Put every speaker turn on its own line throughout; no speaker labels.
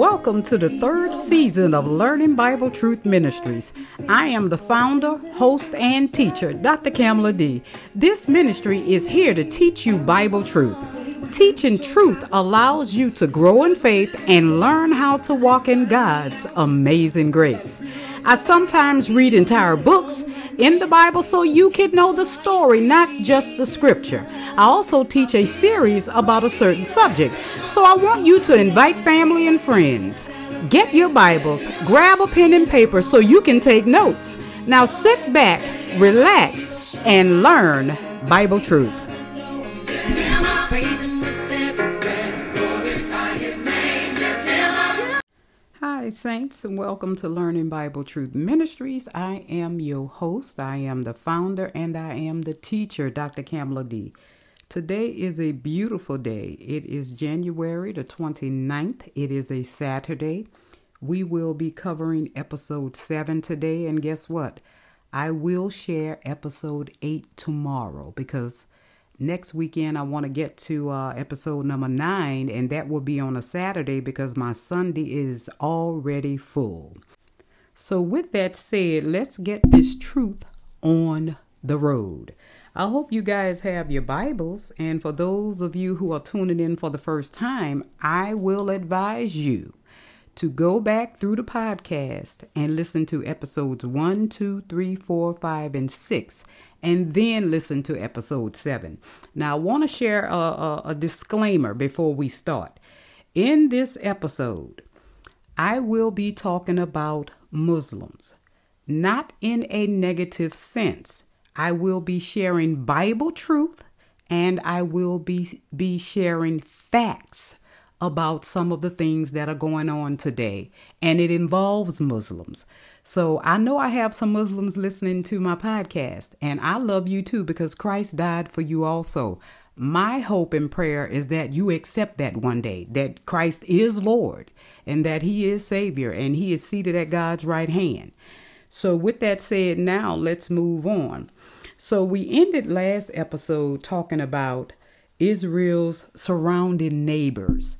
Welcome to the third season of Learning Bible Truth Ministries. I am the founder, host, and teacher, Dr. Kamala D. This ministry is here to teach you Bible truth. Teaching truth allows you to grow in faith and learn how to walk in God's amazing grace. I sometimes read entire books in the Bible so you can know the story, not just the scripture. I also teach a series about a certain subject, so I want you to invite family and friends. Get your Bibles, grab a pen and paper so you can take notes. Now sit back, relax, and learn Bible truth. Saints, and welcome to Learning Bible Truth Ministries. I am your host. I am the founder and I am the teacher, Dr. Kamala D. Today is a beautiful day. It is January the 29th. It is a Saturday. We will be covering episode 7 today, and guess what? I will share episode 8 tomorrow because next weekend I want to get to uh, episode number nine, and that will be on a Saturday because my Sunday is already full. So, with that said, let's get this truth on the road. I hope you guys have your Bibles, and for those of you who are tuning in for the first time, I will advise you to go back through the podcast and listen to episodes 1, 2, 3, 4, 5, and 6 and then listen to episode 7. Now, I want to share a, a, a disclaimer before we start. In this episode, I will be talking about Muslims, not in a negative sense. I will be sharing Bible truth and I will be, be sharing facts about some of the things that are going on today, and it involves Muslims. So I know I have some Muslims listening to my podcast, and I love you too because Christ died for you also. My hope and prayer is that you accept that one day, that Christ is Lord and that He is Savior and He is seated at God's right hand. So, with that said, now let's move on. So, we ended last episode talking about Israel's surrounding neighbors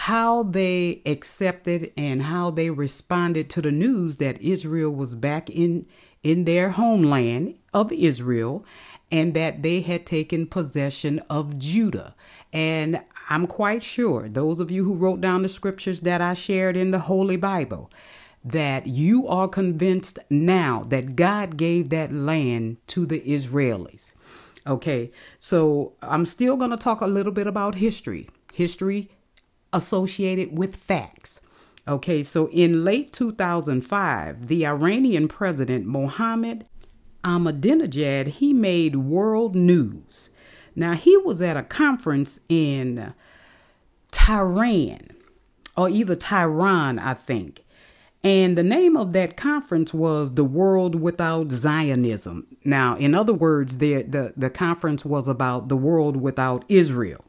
how they accepted and how they responded to the news that Israel was back in in their homeland of Israel and that they had taken possession of Judah. And I'm quite sure those of you who wrote down the scriptures that I shared in the Holy Bible that you are convinced now that God gave that land to the Israelis. Okay, so I'm still going to talk a little bit about history. History associated with facts. Okay, so in late 2005, the Iranian president Mohammad Ahmadinejad, he made world news. Now, he was at a conference in Tehran, or either Tehran, I think. And the name of that conference was The World Without Zionism. Now, in other words, the, the, the conference was about the world without Israel.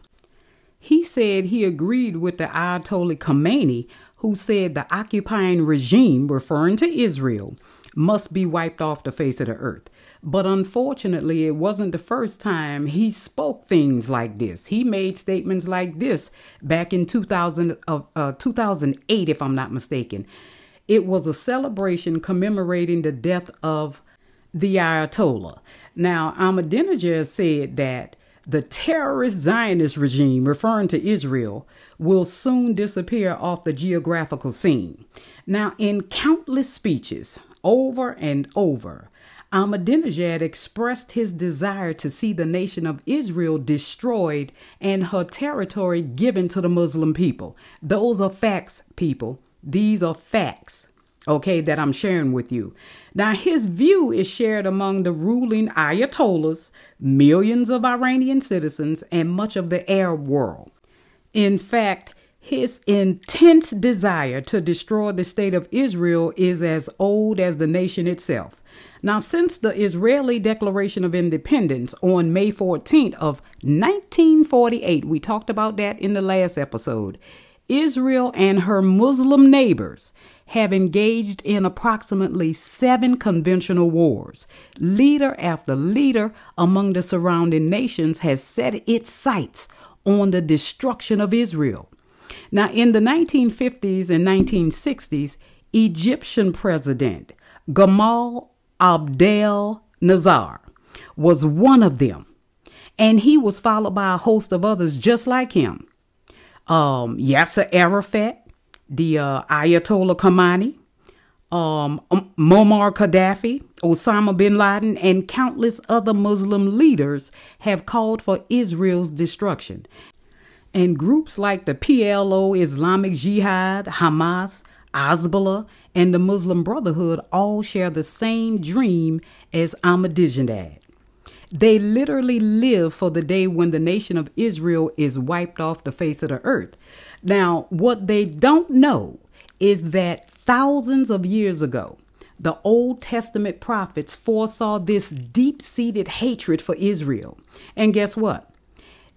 He said he agreed with the Ayatollah Khomeini, who said the occupying regime, referring to Israel, must be wiped off the face of the earth. But unfortunately, it wasn't the first time he spoke things like this. He made statements like this back in 2000, uh, uh, 2008, if I'm not mistaken. It was a celebration commemorating the death of the Ayatollah. Now, Ahmadinejad said that the terrorist Zionist regime, referring to Israel, will soon disappear off the geographical scene. Now, in countless speeches, over and over, Ahmadinejad expressed his desire to see the nation of Israel destroyed and her territory given to the Muslim people. Those are facts, people. These are facts okay, that I'm sharing with you. Now, his view is shared among the ruling Ayatollahs, millions of Iranian citizens, and much of the Arab world. In fact, his intense desire to destroy the state of Israel is as old as the nation itself. Now, since the Israeli Declaration of Independence on May 14th of 1948, we talked about that in the last episode, Israel and her Muslim neighbors have engaged in approximately seven conventional wars. Leader after leader among the surrounding nations has set its sights on the destruction of Israel. Now, in the 1950s and 1960s, Egyptian President Gamal Abdel Nasser was one of them, and he was followed by a host of others just like him. Um, Yasser Arafat, the uh, Ayatollah Khomeini, um, um, Muammar Gaddafi, Osama bin Laden, and countless other Muslim leaders have called for Israel's destruction. And groups like the PLO, Islamic Jihad, Hamas, Hezbollah, and the Muslim Brotherhood all share the same dream as Ahmadinejad. They literally live for the day when the nation of Israel is wiped off the face of the earth. Now, what they don't know is that thousands of years ago, the Old Testament prophets foresaw this deep seated hatred for Israel. And guess what?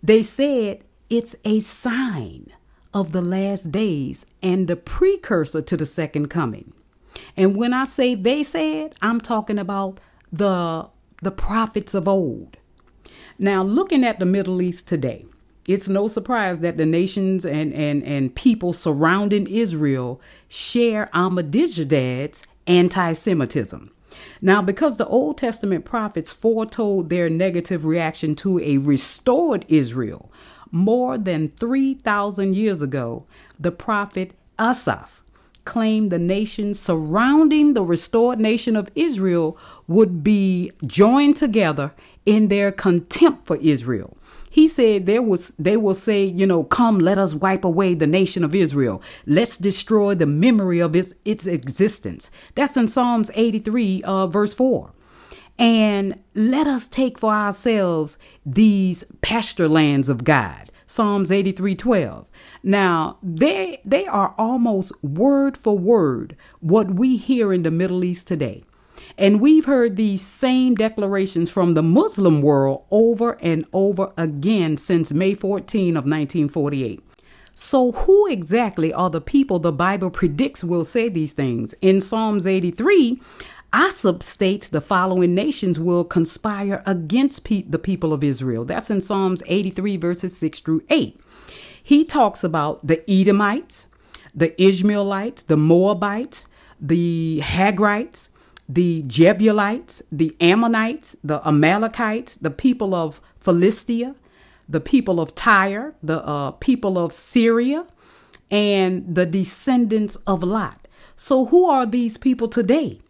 They said it's a sign of the last days and the precursor to the second coming. And when I say they said, I'm talking about the the prophets of old. Now, looking at the Middle East today, it's no surprise that the nations and, and, and people surrounding Israel share Ahmadinejad's anti Semitism. Now, because the Old Testament prophets foretold their negative reaction to a restored Israel more than 3,000 years ago, the prophet Asaph claimed the nations surrounding the restored nation of Israel would be joined together in their contempt for Israel. He said there was they will say, you know, come let us wipe away the nation of Israel. Let's destroy the memory of its its existence. That's in Psalms 83 uh, verse 4. And let us take for ourselves these pasture lands of God. Psalms 83 12. Now, they they are almost word for word what we hear in the Middle East today. And we've heard these same declarations from the Muslim world over and over again since May 14 of 1948. So, who exactly are the people the Bible predicts will say these things? In Psalms 83, Asaph states the following nations will conspire against pe- the people of Israel. That's in Psalms 83, verses 6 through 8. He talks about the Edomites, the Ishmaelites, the Moabites, the Hagrites, the Jebusites, the Ammonites, the Amalekites, the people of Philistia, the people of Tyre, the uh, people of Syria, and the descendants of Lot. So, who are these people today?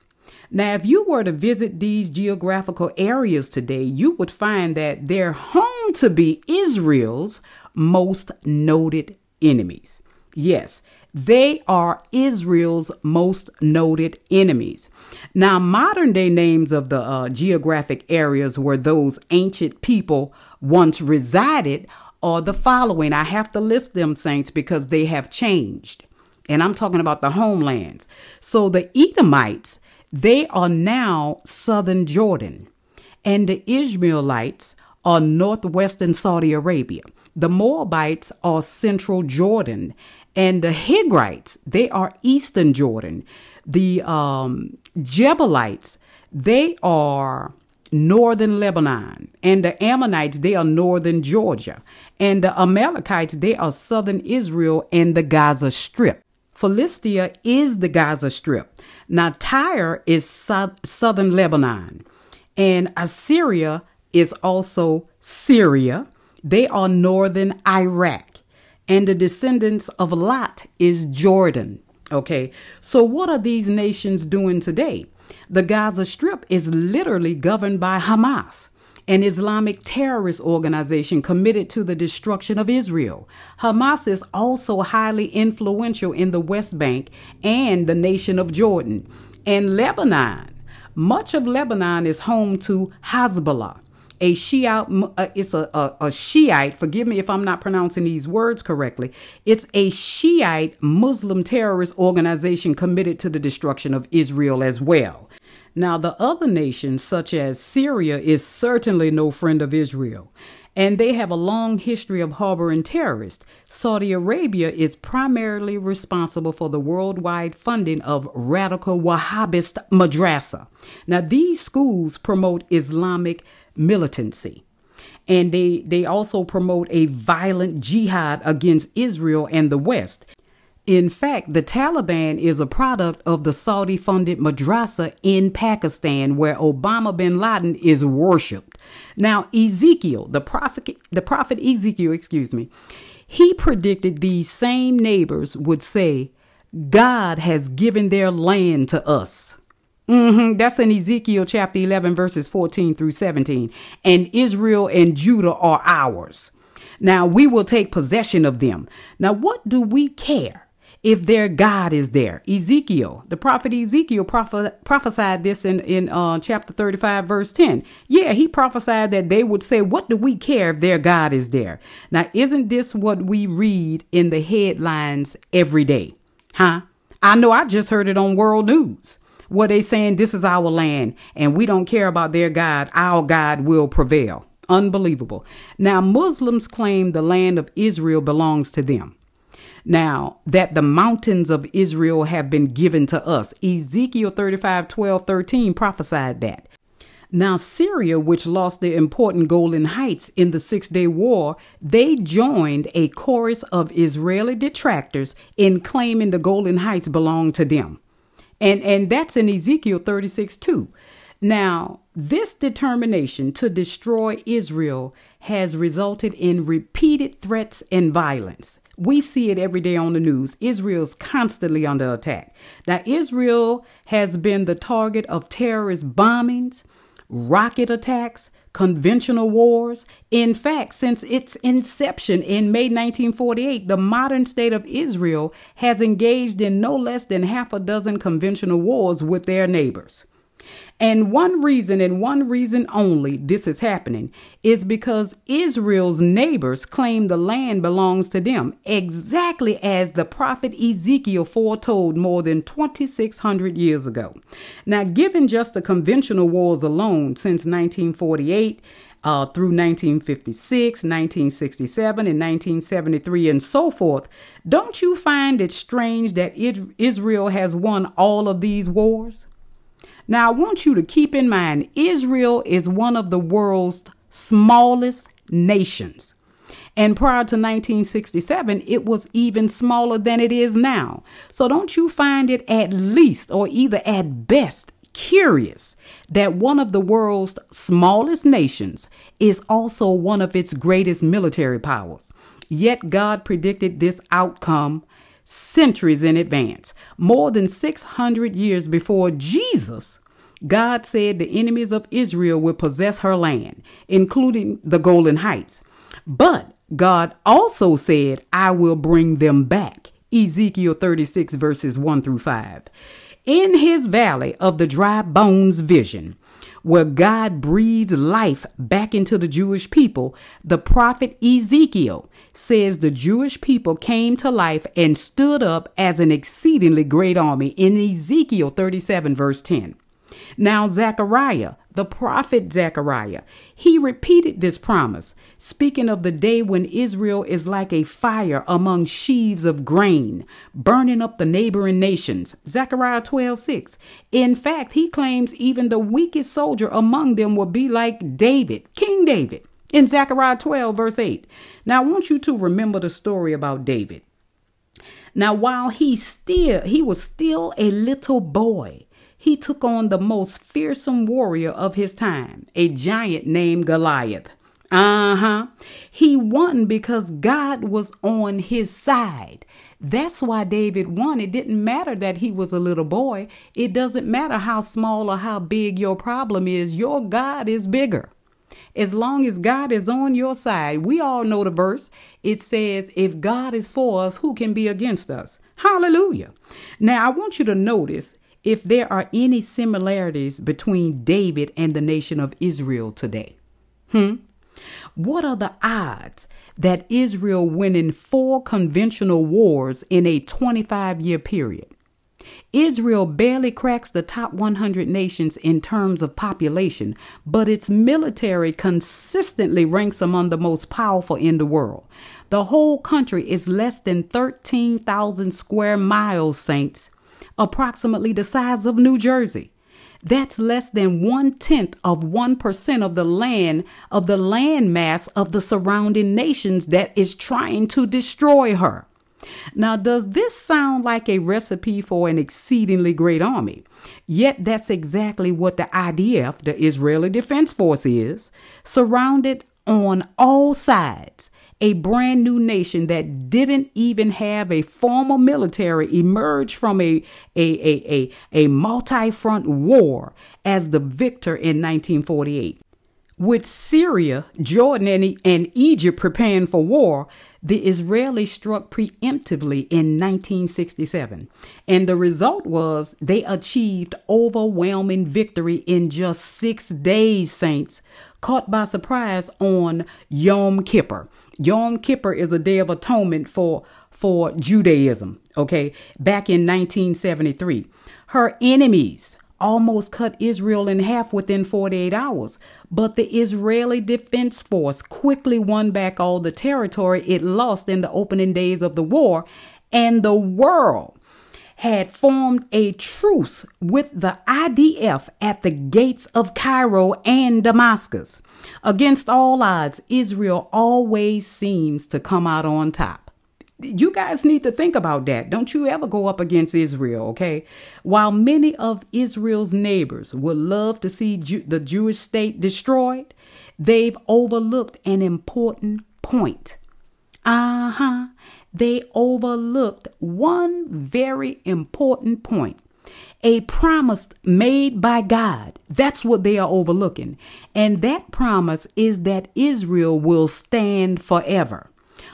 Now, if you were to visit these geographical areas today, you would find that they're home to be Israel's most noted enemies. Yes, they are Israel's most noted enemies. Now, modern day names of the uh, geographic areas where those ancient people once resided are the following. I have to list them, saints, because they have changed. And I'm talking about the homelands. So the Edomites, they are now southern Jordan, and the Ishmaelites are northwestern Saudi Arabia. The Moabites are central Jordan, and the Higrites, they are eastern Jordan. The um, Jebusites, they are northern Lebanon. And the Ammonites, they are northern Georgia. And the Amalekites, they are southern Israel and the Gaza Strip. Philistia is the Gaza Strip. Now, Tyre is so- southern Lebanon. And Assyria is also Syria. They are northern Iraq and the descendants of Lot is Jordan. Okay, so what are these nations doing today? The Gaza Strip is literally governed by Hamas, an Islamic terrorist organization committed to the destruction of Israel. Hamas is also highly influential in the West Bank and the nation of Jordan. And Lebanon, much of Lebanon is home to Hezbollah a Shiite, uh, it's a, a, a Shiite, forgive me if I'm not pronouncing these words correctly. It's a Shiite Muslim terrorist organization committed to the destruction of Israel as well. Now, the other nations, such as Syria, is certainly no friend of Israel, and they have a long history of harboring terrorists. Saudi Arabia is primarily responsible for the worldwide funding of radical Wahhabist madrasa. Now, these schools promote Islamic militancy. and they they also promote a violent jihad against Israel and the West. In fact, the Taliban is a product of the Saudi funded madrasa in Pakistan where Obama bin Laden is worshipped. Now, Ezekiel, the prophet, the prophet Ezekiel, excuse me, he predicted these same neighbors would say, God has given their land to us. Mm-hmm. That's in Ezekiel chapter 11, verses 14 through 17. And Israel and Judah are ours. Now we will take possession of them. Now, what do we care? if their God is there. Ezekiel, the prophet Ezekiel proph- prophesied this in, in uh, chapter 35, verse 10. Yeah, he prophesied that they would say, What do we care if their God is there? Now, isn't this what we read in the headlines every day? Huh? I know I just heard it on world news where they saying this is our land and we don't care about their God. Our God will prevail. Unbelievable. Now, Muslims claim the land of Israel belongs to them. Now, that the mountains of Israel have been given to us. Ezekiel 35, 12, 13 prophesied that. Now, Syria, which lost the important Golan Heights in the Six Day War, they joined a chorus of Israeli detractors in claiming the Golan Heights belonged to them. And, and that's in Ezekiel 36 2. Now, this determination to destroy Israel has resulted in repeated threats and violence. We see it every day on the news. Israel's constantly under attack. Now, Israel has been the target of terrorist bombings, rocket attacks, conventional wars. In fact, since its inception in May 1948, the modern state of Israel has engaged in no less than half a dozen conventional wars with their neighbors. And one reason and one reason only this is happening is because Israel's neighbors claim the land belongs to them, exactly as the prophet Ezekiel foretold more than 2,600 years ago. Now, given just the conventional wars alone since 1948, uh, through 1956, 1967, and 1973, and so forth, don't you find it strange that Israel has won all of these wars? Now, I want you to keep in mind Israel is one of the world's smallest nations. And prior to 1967, it was even smaller than it is now. So don't you find it at least, or either at best, curious that one of the world's smallest nations is also one of its greatest military powers? Yet God predicted this outcome centuries in advance. More than 600 years before Jesus, God said the enemies of Israel would possess her land, including the Golan Heights. But God also said, I will bring them back. Ezekiel 36, verses 1 through 5. In his valley of the dry bones vision, where God breathes life back into the Jewish people, the prophet Ezekiel says the Jewish people came to life and stood up as an exceedingly great army in Ezekiel 37, verse 10. Now, Zechariah, the prophet Zechariah, he repeated this promise, speaking of the day when Israel is like a fire among sheaves of grain, burning up the neighboring nations. Zechariah 12 6. In fact, he claims even the weakest soldier among them will be like David, King David, in Zechariah 12, verse 8. Now, I want you to remember the story about David. Now, while he still he was still a little boy, he took on the most fearsome warrior of his time, a giant named Goliath. Uh huh. He won because God was on his side. That's why David won. It didn't matter that he was a little boy. It doesn't matter how small or how big your problem is. Your God is bigger. As long as God is on your side, we all know the verse. It says, If God is for us, who can be against us? Hallelujah. Now, I want you to notice if there are any similarities between David and the nation of Israel today. Hmm? What are the odds that Israel winning four conventional wars in a 25 year period? Israel barely cracks the top 100 nations in terms of population, but its military consistently ranks among the most powerful in the world. The whole country is less than 13,000 square miles, saints approximately the size of New Jersey. That's less than one tenth of 1% of the land of the land mass of the surrounding nations that is trying to destroy her. Now, does this sound like a recipe for an exceedingly great army? Yet, that's exactly what the IDF, the Israeli Defense Force, is surrounded on all sides. A brand new nation that didn't even have a formal military emerged from a, a, a, a, a multi front war as the victor in 1948. With Syria, Jordan, and, Egypt preparing for war, the Israelis struck preemptively in 1967. And the result was they achieved overwhelming victory in just six days, Saints, caught by surprise on Yom Kippur. Yom Kippur is a day of atonement for, for Judaism, okay, back in 1973. Her enemies, almost cut Israel in half within 48 hours. But the Israeli Defense Force quickly won back all the territory it lost in the opening days of the war, and the world had formed a truce with the IDF at the gates of Cairo and Damascus. Against all odds, Israel always seems to come out on top you guys need to think about that. Don't you ever go up against Israel, okay? While many of Israel's neighbors would love to see Ju- the Jewish state destroyed, they've overlooked an important point. Uh huh. They overlooked one very important point. A promise made by God. That's what they are overlooking. And that promise is that Israel will stand forever.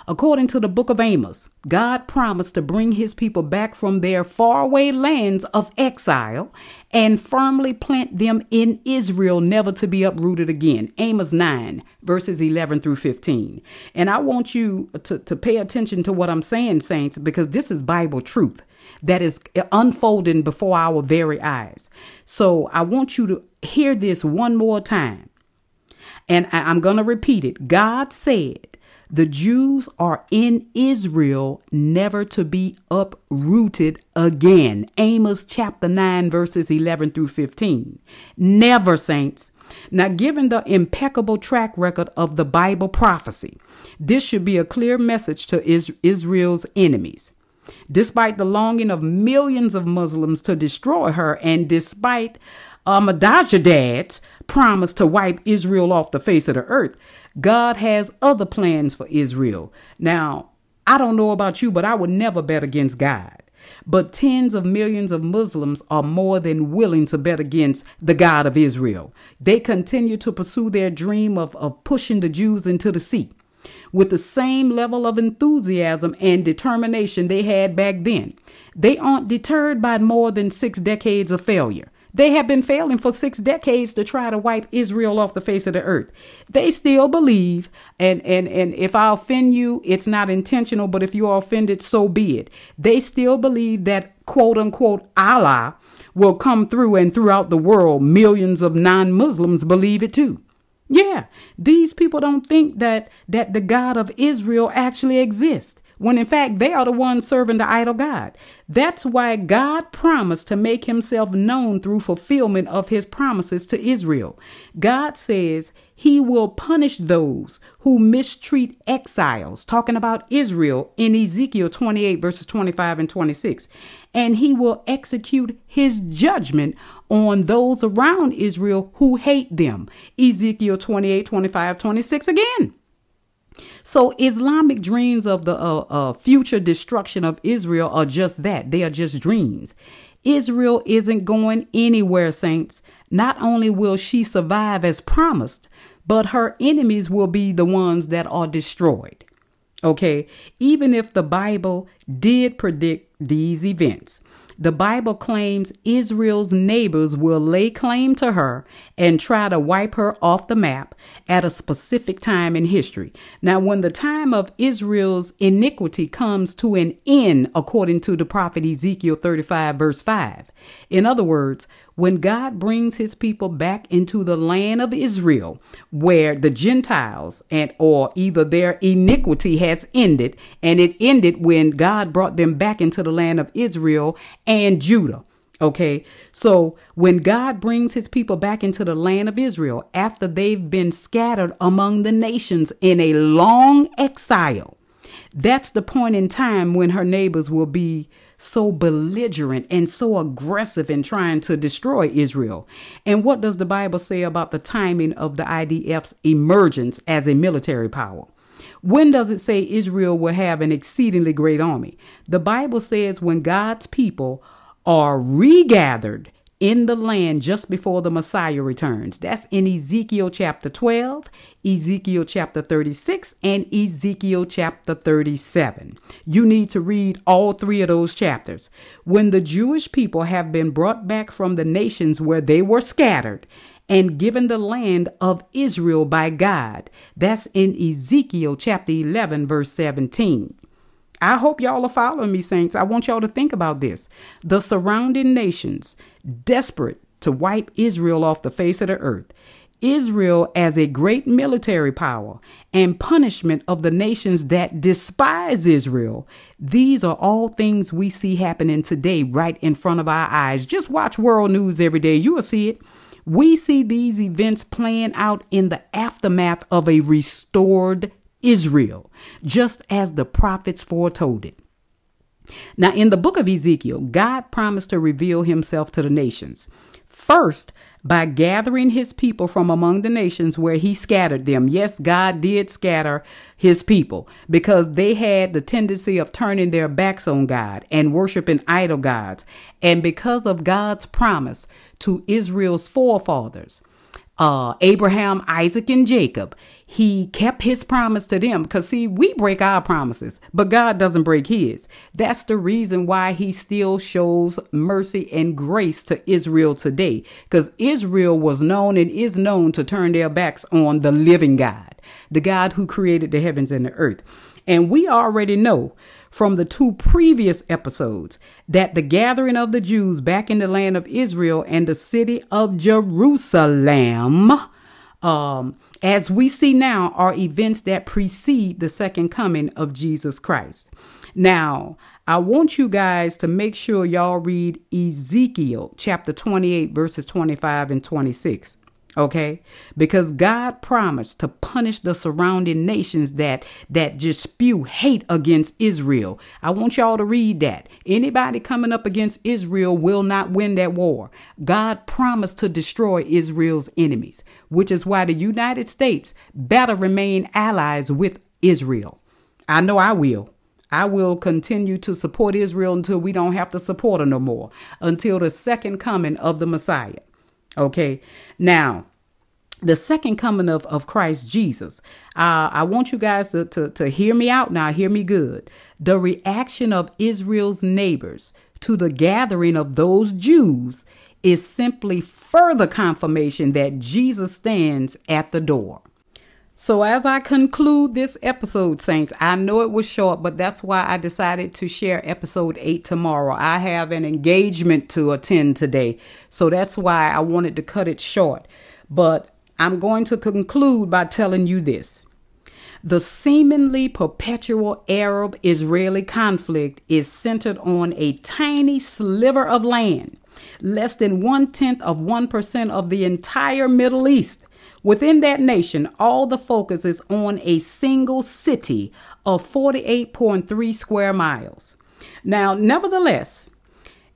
According to the book of Amos, God promised to bring his people back from their faraway lands of exile and firmly plant them in Israel, never to be uprooted again. Amos 9, verses 11 through 15. And I want you to, to pay attention to what I'm saying, saints, because this is Bible truth that is unfolding before our very eyes. So I want you to hear this one more time. And I, I'm going to repeat it. God said, the Jews are in Israel, never to be uprooted again. Amos chapter 9, verses 11 through 15. Never, saints. Now, given the impeccable track record of the Bible prophecy, this should be a clear message to Israel's enemies. Despite the longing of millions of Muslims to destroy her, and despite Ahmadinejad's promise to wipe Israel off the face of the earth, God has other plans for Israel. Now, I don't know about you, but I would never bet against God. But tens of millions of Muslims are more than willing to bet against the God of Israel. They continue to pursue their dream of, of pushing the Jews into the sea with the same level of enthusiasm and determination they had back then. They aren't deterred by more than six decades of failure. They have been failing for six decades to try to wipe Israel off the face of the earth. They still believe, and, and, and if I offend you, it's not intentional, but if you are offended, so be it. They still believe that quote unquote Allah will come through and throughout the world, millions of non Muslims believe it too. Yeah, these people don't think that that the God of Israel actually exists when in fact they are the ones serving the idol God. That's why God promised to make himself known through fulfillment of his promises to Israel. God says he will punish those who mistreat exiles, talking about Israel in Ezekiel 28, verses 25 and 26. And he will execute his judgment on those around Israel who hate them. Ezekiel 28, 25, 26 again. So Islamic dreams of the uh, uh, future destruction of Israel are just that. They are just dreams. Israel isn't going anywhere, saints. Not only will she survive as promised, but her enemies will be the ones that are destroyed. Okay, even if the Bible did predict these events, the Bible claims Israel's neighbors will lay claim to her and try to wipe her off the map at a specific time in history. Now, when the time of Israel's iniquity comes to an end, according to the prophet Ezekiel 35, verse 5, in other words, when God brings his people back into the land of Israel, where the Gentiles and or either their iniquity has ended, and it ended when God brought them back into the land of Israel and Judah. Okay, so when God brings his people back into the land of Israel after they've been scattered among the nations in a long exile, that's the point in time when her neighbors will be so belligerent and so aggressive in trying to destroy Israel. And what does the Bible say about the timing of the IDF's emergence as a military power? When does it say Israel will have an exceedingly great army? The Bible says when God's people are regathered in the land just before the Messiah returns. That's in Ezekiel chapter 12, Ezekiel chapter 36, and Ezekiel chapter 37. You need to read all three of those chapters. When the Jewish people have been brought back from the nations where they were scattered and given the land of Israel by God. That's in Ezekiel chapter 11, verse 17. I hope y'all are following me, saints. I want y'all to think about this. The surrounding nations, desperate to wipe Israel off the face of the earth, Israel as a great military power, and punishment of the nations that despise Israel. These are all things we see happening today right in front of our eyes. Just watch world news every day. You will see it. We see these events playing out in the aftermath of a restored Israel, just as the prophets foretold it. Now, in the book of Ezekiel, God promised to reveal himself to the nations. First, by gathering his people from among the nations where he scattered them. Yes, God did scatter his people because they had the tendency of turning their backs on God and worshiping idol gods. And because of God's promise to Israel's forefathers, uh, Abraham, Isaac, and Jacob, he kept his promise to them because see we break our promises but god doesn't break his. That's the reason why he still shows mercy and grace to israel today because israel was known and is known to turn their backs on the living god the god who created the heavens and the earth. And we already know from the two previous episodes that the gathering of the Jews back in the land of Israel and the city of Jerusalem um, as we see now, are events that precede the second coming of Jesus Christ. Now, I want you guys to make sure y'all read Ezekiel chapter 28, verses 25 and 26 okay? Because god promised to punish the surrounding nations that that just spew hate against israel. I want y'all to read that. Anybody coming up against israel will not win that war. God promised to destroy israel's enemies which is why the united states better remain allies with israel. I know i will. I will continue to support Israel until we don't have to support her no more, until the second coming of the Messiah. Okay. Now, the second coming of, of Christ Jesus. Uh, I want you guys to, to, to hear me out now, hear me good. The reaction of Israel's neighbors to the gathering of those Jews is simply further confirmation that Jesus stands at the door. So, as I conclude this episode, Saints, I know it was short, but that's why I decided to share episode 8 tomorrow. I have an engagement to attend today, so that's why I wanted to cut it short. But I'm going to conclude by telling you this. The seemingly perpetual Arab Israeli conflict is centered on a tiny sliver of land, less than one tenth of 1% of the entire Middle East. Within that nation, all the focus is on a single city of 48.3 square miles. Now, nevertheless,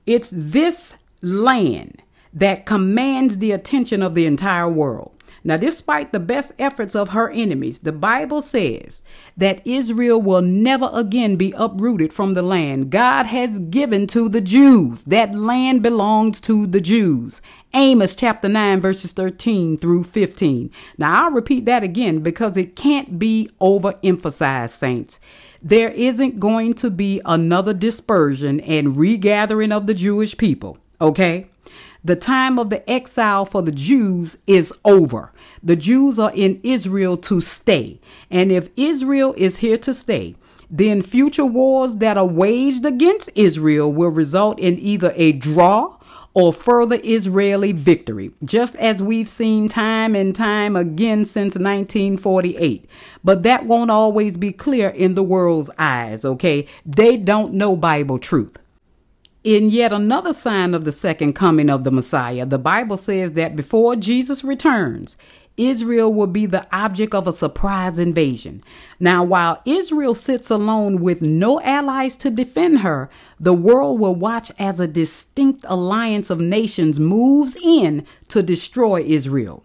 it's this land that commands the attention of the entire world. Now, despite the best efforts of her enemies, the Bible says that Israel will never again be uprooted from the land God has given to the Jews. That land belongs to the Jews. Amos chapter 9, verses 13 through 15. Now, I'll repeat that again because it can't be overemphasized, saints. There isn't going to be another dispersion and regathering of the Jewish people, okay? The time of the exile for the Jews is over. The Jews are in Israel to stay. And if Israel is here to stay, then future wars that are waged against Israel will result in either a draw or further Israeli victory, just as we've seen time and time again since 1948. But that won't always be clear in the world's eyes, okay? They don't know Bible truth. In yet another sign of the second coming of the Messiah, the Bible says that before Jesus returns, Israel will be the object of a surprise invasion. Now, while Israel sits alone with no allies to defend her, the world will watch as a distinct alliance of nations moves in to destroy Israel.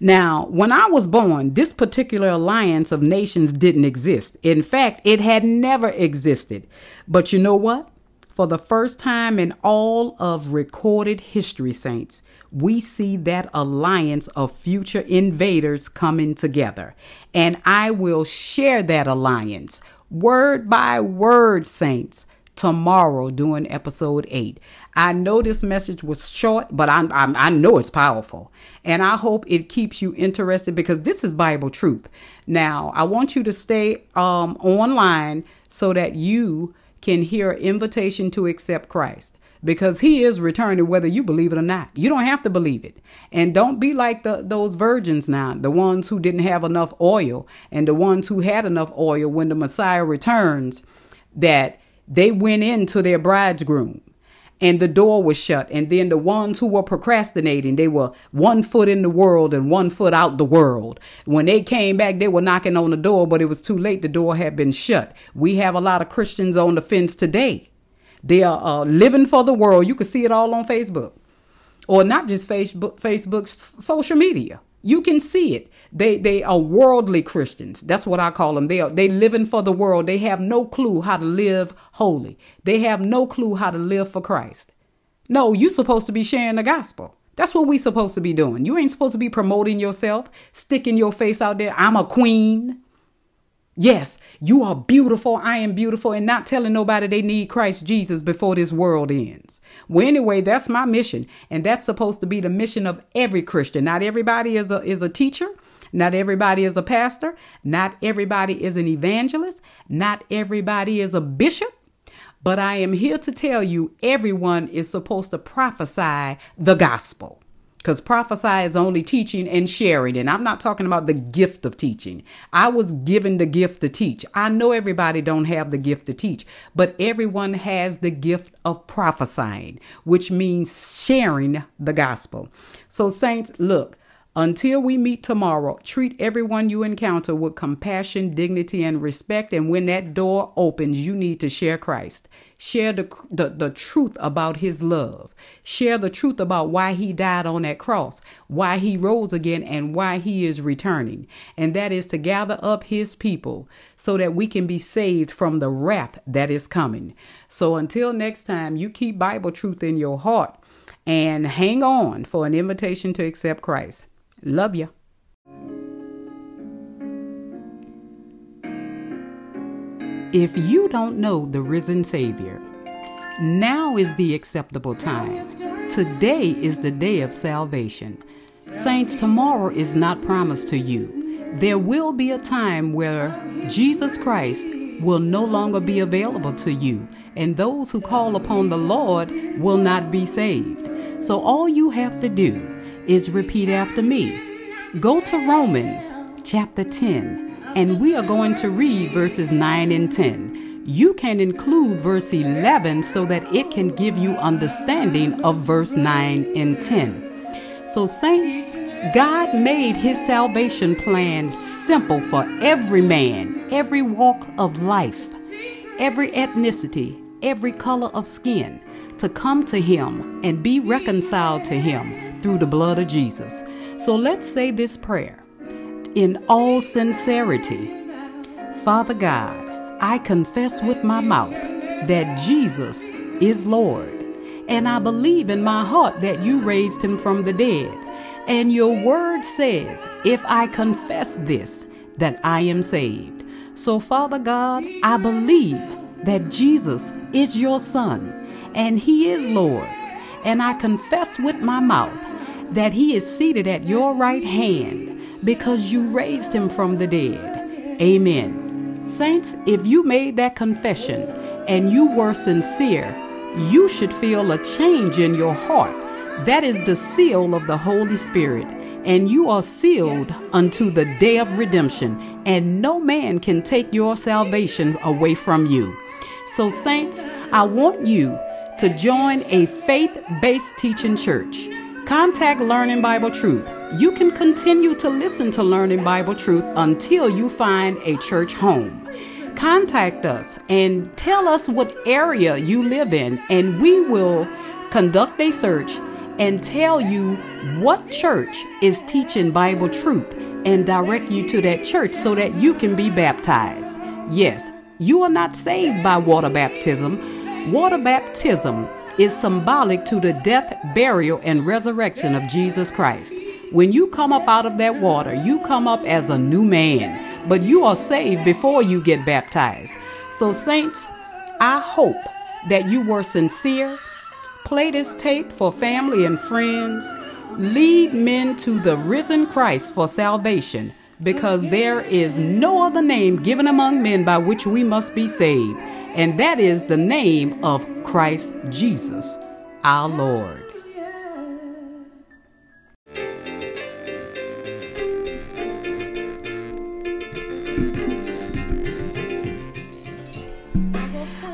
Now, when I was born, this particular alliance of nations didn't exist. In fact, it had never existed. But you know what? For the first time in all of recorded history, saints, we see that alliance of future invaders coming together. And I will share that alliance word by word, saints, tomorrow during episode 8. I know this message was short, but I, I, I, know it's powerful. And I hope it keeps you interested because this is Bible truth. Now, I want you to stay um, online so that you can hear invitation to accept Christ because he is returning whether you believe it or not. You don't have to believe it. And don't be like the those virgins now, the ones who didn't have enough oil and the ones who had enough oil when the Messiah returns that they went into their bridegroom and the door was shut. And then the ones who were procrastinating, they were one foot in the world and one foot out the world. When they came back, they were knocking on the door, but it was too late. The door had been shut. We have a lot of Christians on the fence today. They are uh, living for the world. You can see it all on Facebook, or not just Facebook, Facebook, social media. You can see it. They they are worldly Christians. That's what I call them. They are they living for the world. They have no clue how to live holy. They have no clue how to live for Christ. No, you're supposed to be sharing the gospel. That's what we're supposed to be doing. You ain't supposed to be promoting yourself, sticking your face out there. I'm a queen. Yes, you are beautiful. I am beautiful, and not telling nobody they need Christ Jesus before this world ends. Well, anyway, that's my mission, and that's supposed to be the mission of every Christian. Not everybody is a is a teacher. Not everybody is a pastor. Not everybody is an evangelist. Not everybody is a bishop. But I am here to tell you everyone is supposed to prophesy the gospel. Because prophesy is only teaching and sharing. And I'm not talking about the gift of teaching. I was given the gift to teach. I know everybody don't have the gift to teach, but everyone has the gift of prophesying, which means sharing the gospel. So, saints, look, until we meet tomorrow, treat everyone you encounter with compassion, dignity, and respect. And when that door opens, you need to share Christ. Share the, the, the truth about his love. Share the truth about why he died on that cross, why he rose again, and why he is returning. And that is to gather up his people so that we can be saved from the wrath that is coming. So until next time, you keep Bible truth in your heart and hang on for an invitation to accept Christ. Love you. If you don't know the risen Savior, now is the acceptable time. Today is the day of salvation. Saints, tomorrow is not promised to you. There will be a time where Jesus Christ will no longer be available to you, and those who call upon the Lord will not be saved. So all you have to do is repeat after me. Go to Romans chapter 10, and we are going to read verses 9 and 10. You can include verse 11 so that it can give you understanding of verse 9 and 10. So, saints, God made his salvation plan simple for every man, every walk of life, every ethnicity, every color of skin to come to him and be reconciled to him through the blood of Jesus. So let's say this prayer in all sincerity. Father God, I confess with my mouth that Jesus is Lord, and I believe in my heart that you raised him from the dead. And your word says, if I confess this, that I am saved. So, Father God, I believe that Jesus is your Son, and he is Lord. And I confess with my mouth that he is seated at your right hand because you raised him from the dead. Amen. Saints, if you made that confession and you were sincere, you should feel a change in your heart. That is the seal of the Holy Spirit. And you are sealed unto the day of redemption, and no man can take your salvation away from you. So, saints, I want you to join a faith based teaching church. Contact Learning Bible Truth. You can continue to listen to Learning Bible Truth until you find a church home. Contact us and tell us what area you live in, and we will conduct a search and tell you what church is teaching Bible truth and direct you to that church so that you can be baptized. Yes, you are not saved by water baptism. Water baptism is symbolic to the death, burial, and resurrection of Jesus Christ. When you come up out of that water, you come up as a new man, but you are saved before you get baptized. So, saints, I hope that you were sincere Play this tape for family and friends. Lead men to the risen Christ for salvation, because there is no other name given among men by which we must be saved, and that is the name of Christ Jesus, our Lord.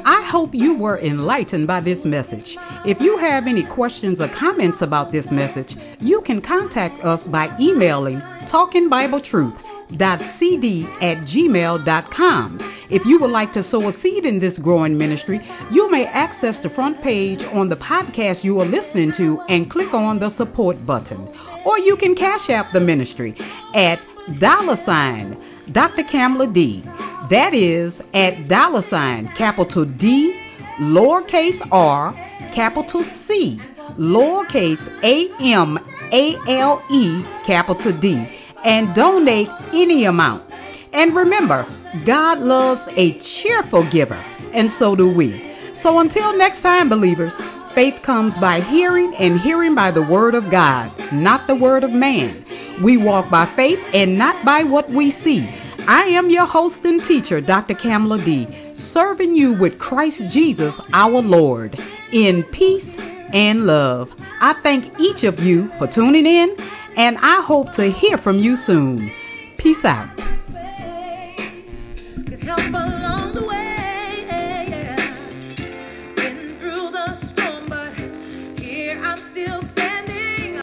I hope you were enlightened by this message. If you have any questions or comments about this message, you can contact us by emailing talkingbibletruth.cd at gmail.com. If you would like to sow a seed in this growing ministry, you may access the front page on the podcast you are listening to and click on the support button. Or you can cash app the ministry at dollar sign Dr. Camale D. That is at dollar sign capital D, lowercase r, capital C, lowercase a m a l e, capital D, and donate any amount. And remember, God loves a cheerful giver, and so do we. So until next time, believers, faith comes by hearing, and hearing by the word of God, not the word of man. We walk by faith and not by what we see. I am your host and teacher, Dr. Camale D, serving you with Christ Jesus our Lord in peace and love. I thank each of you for tuning in, and I hope to hear from you soon. Peace out.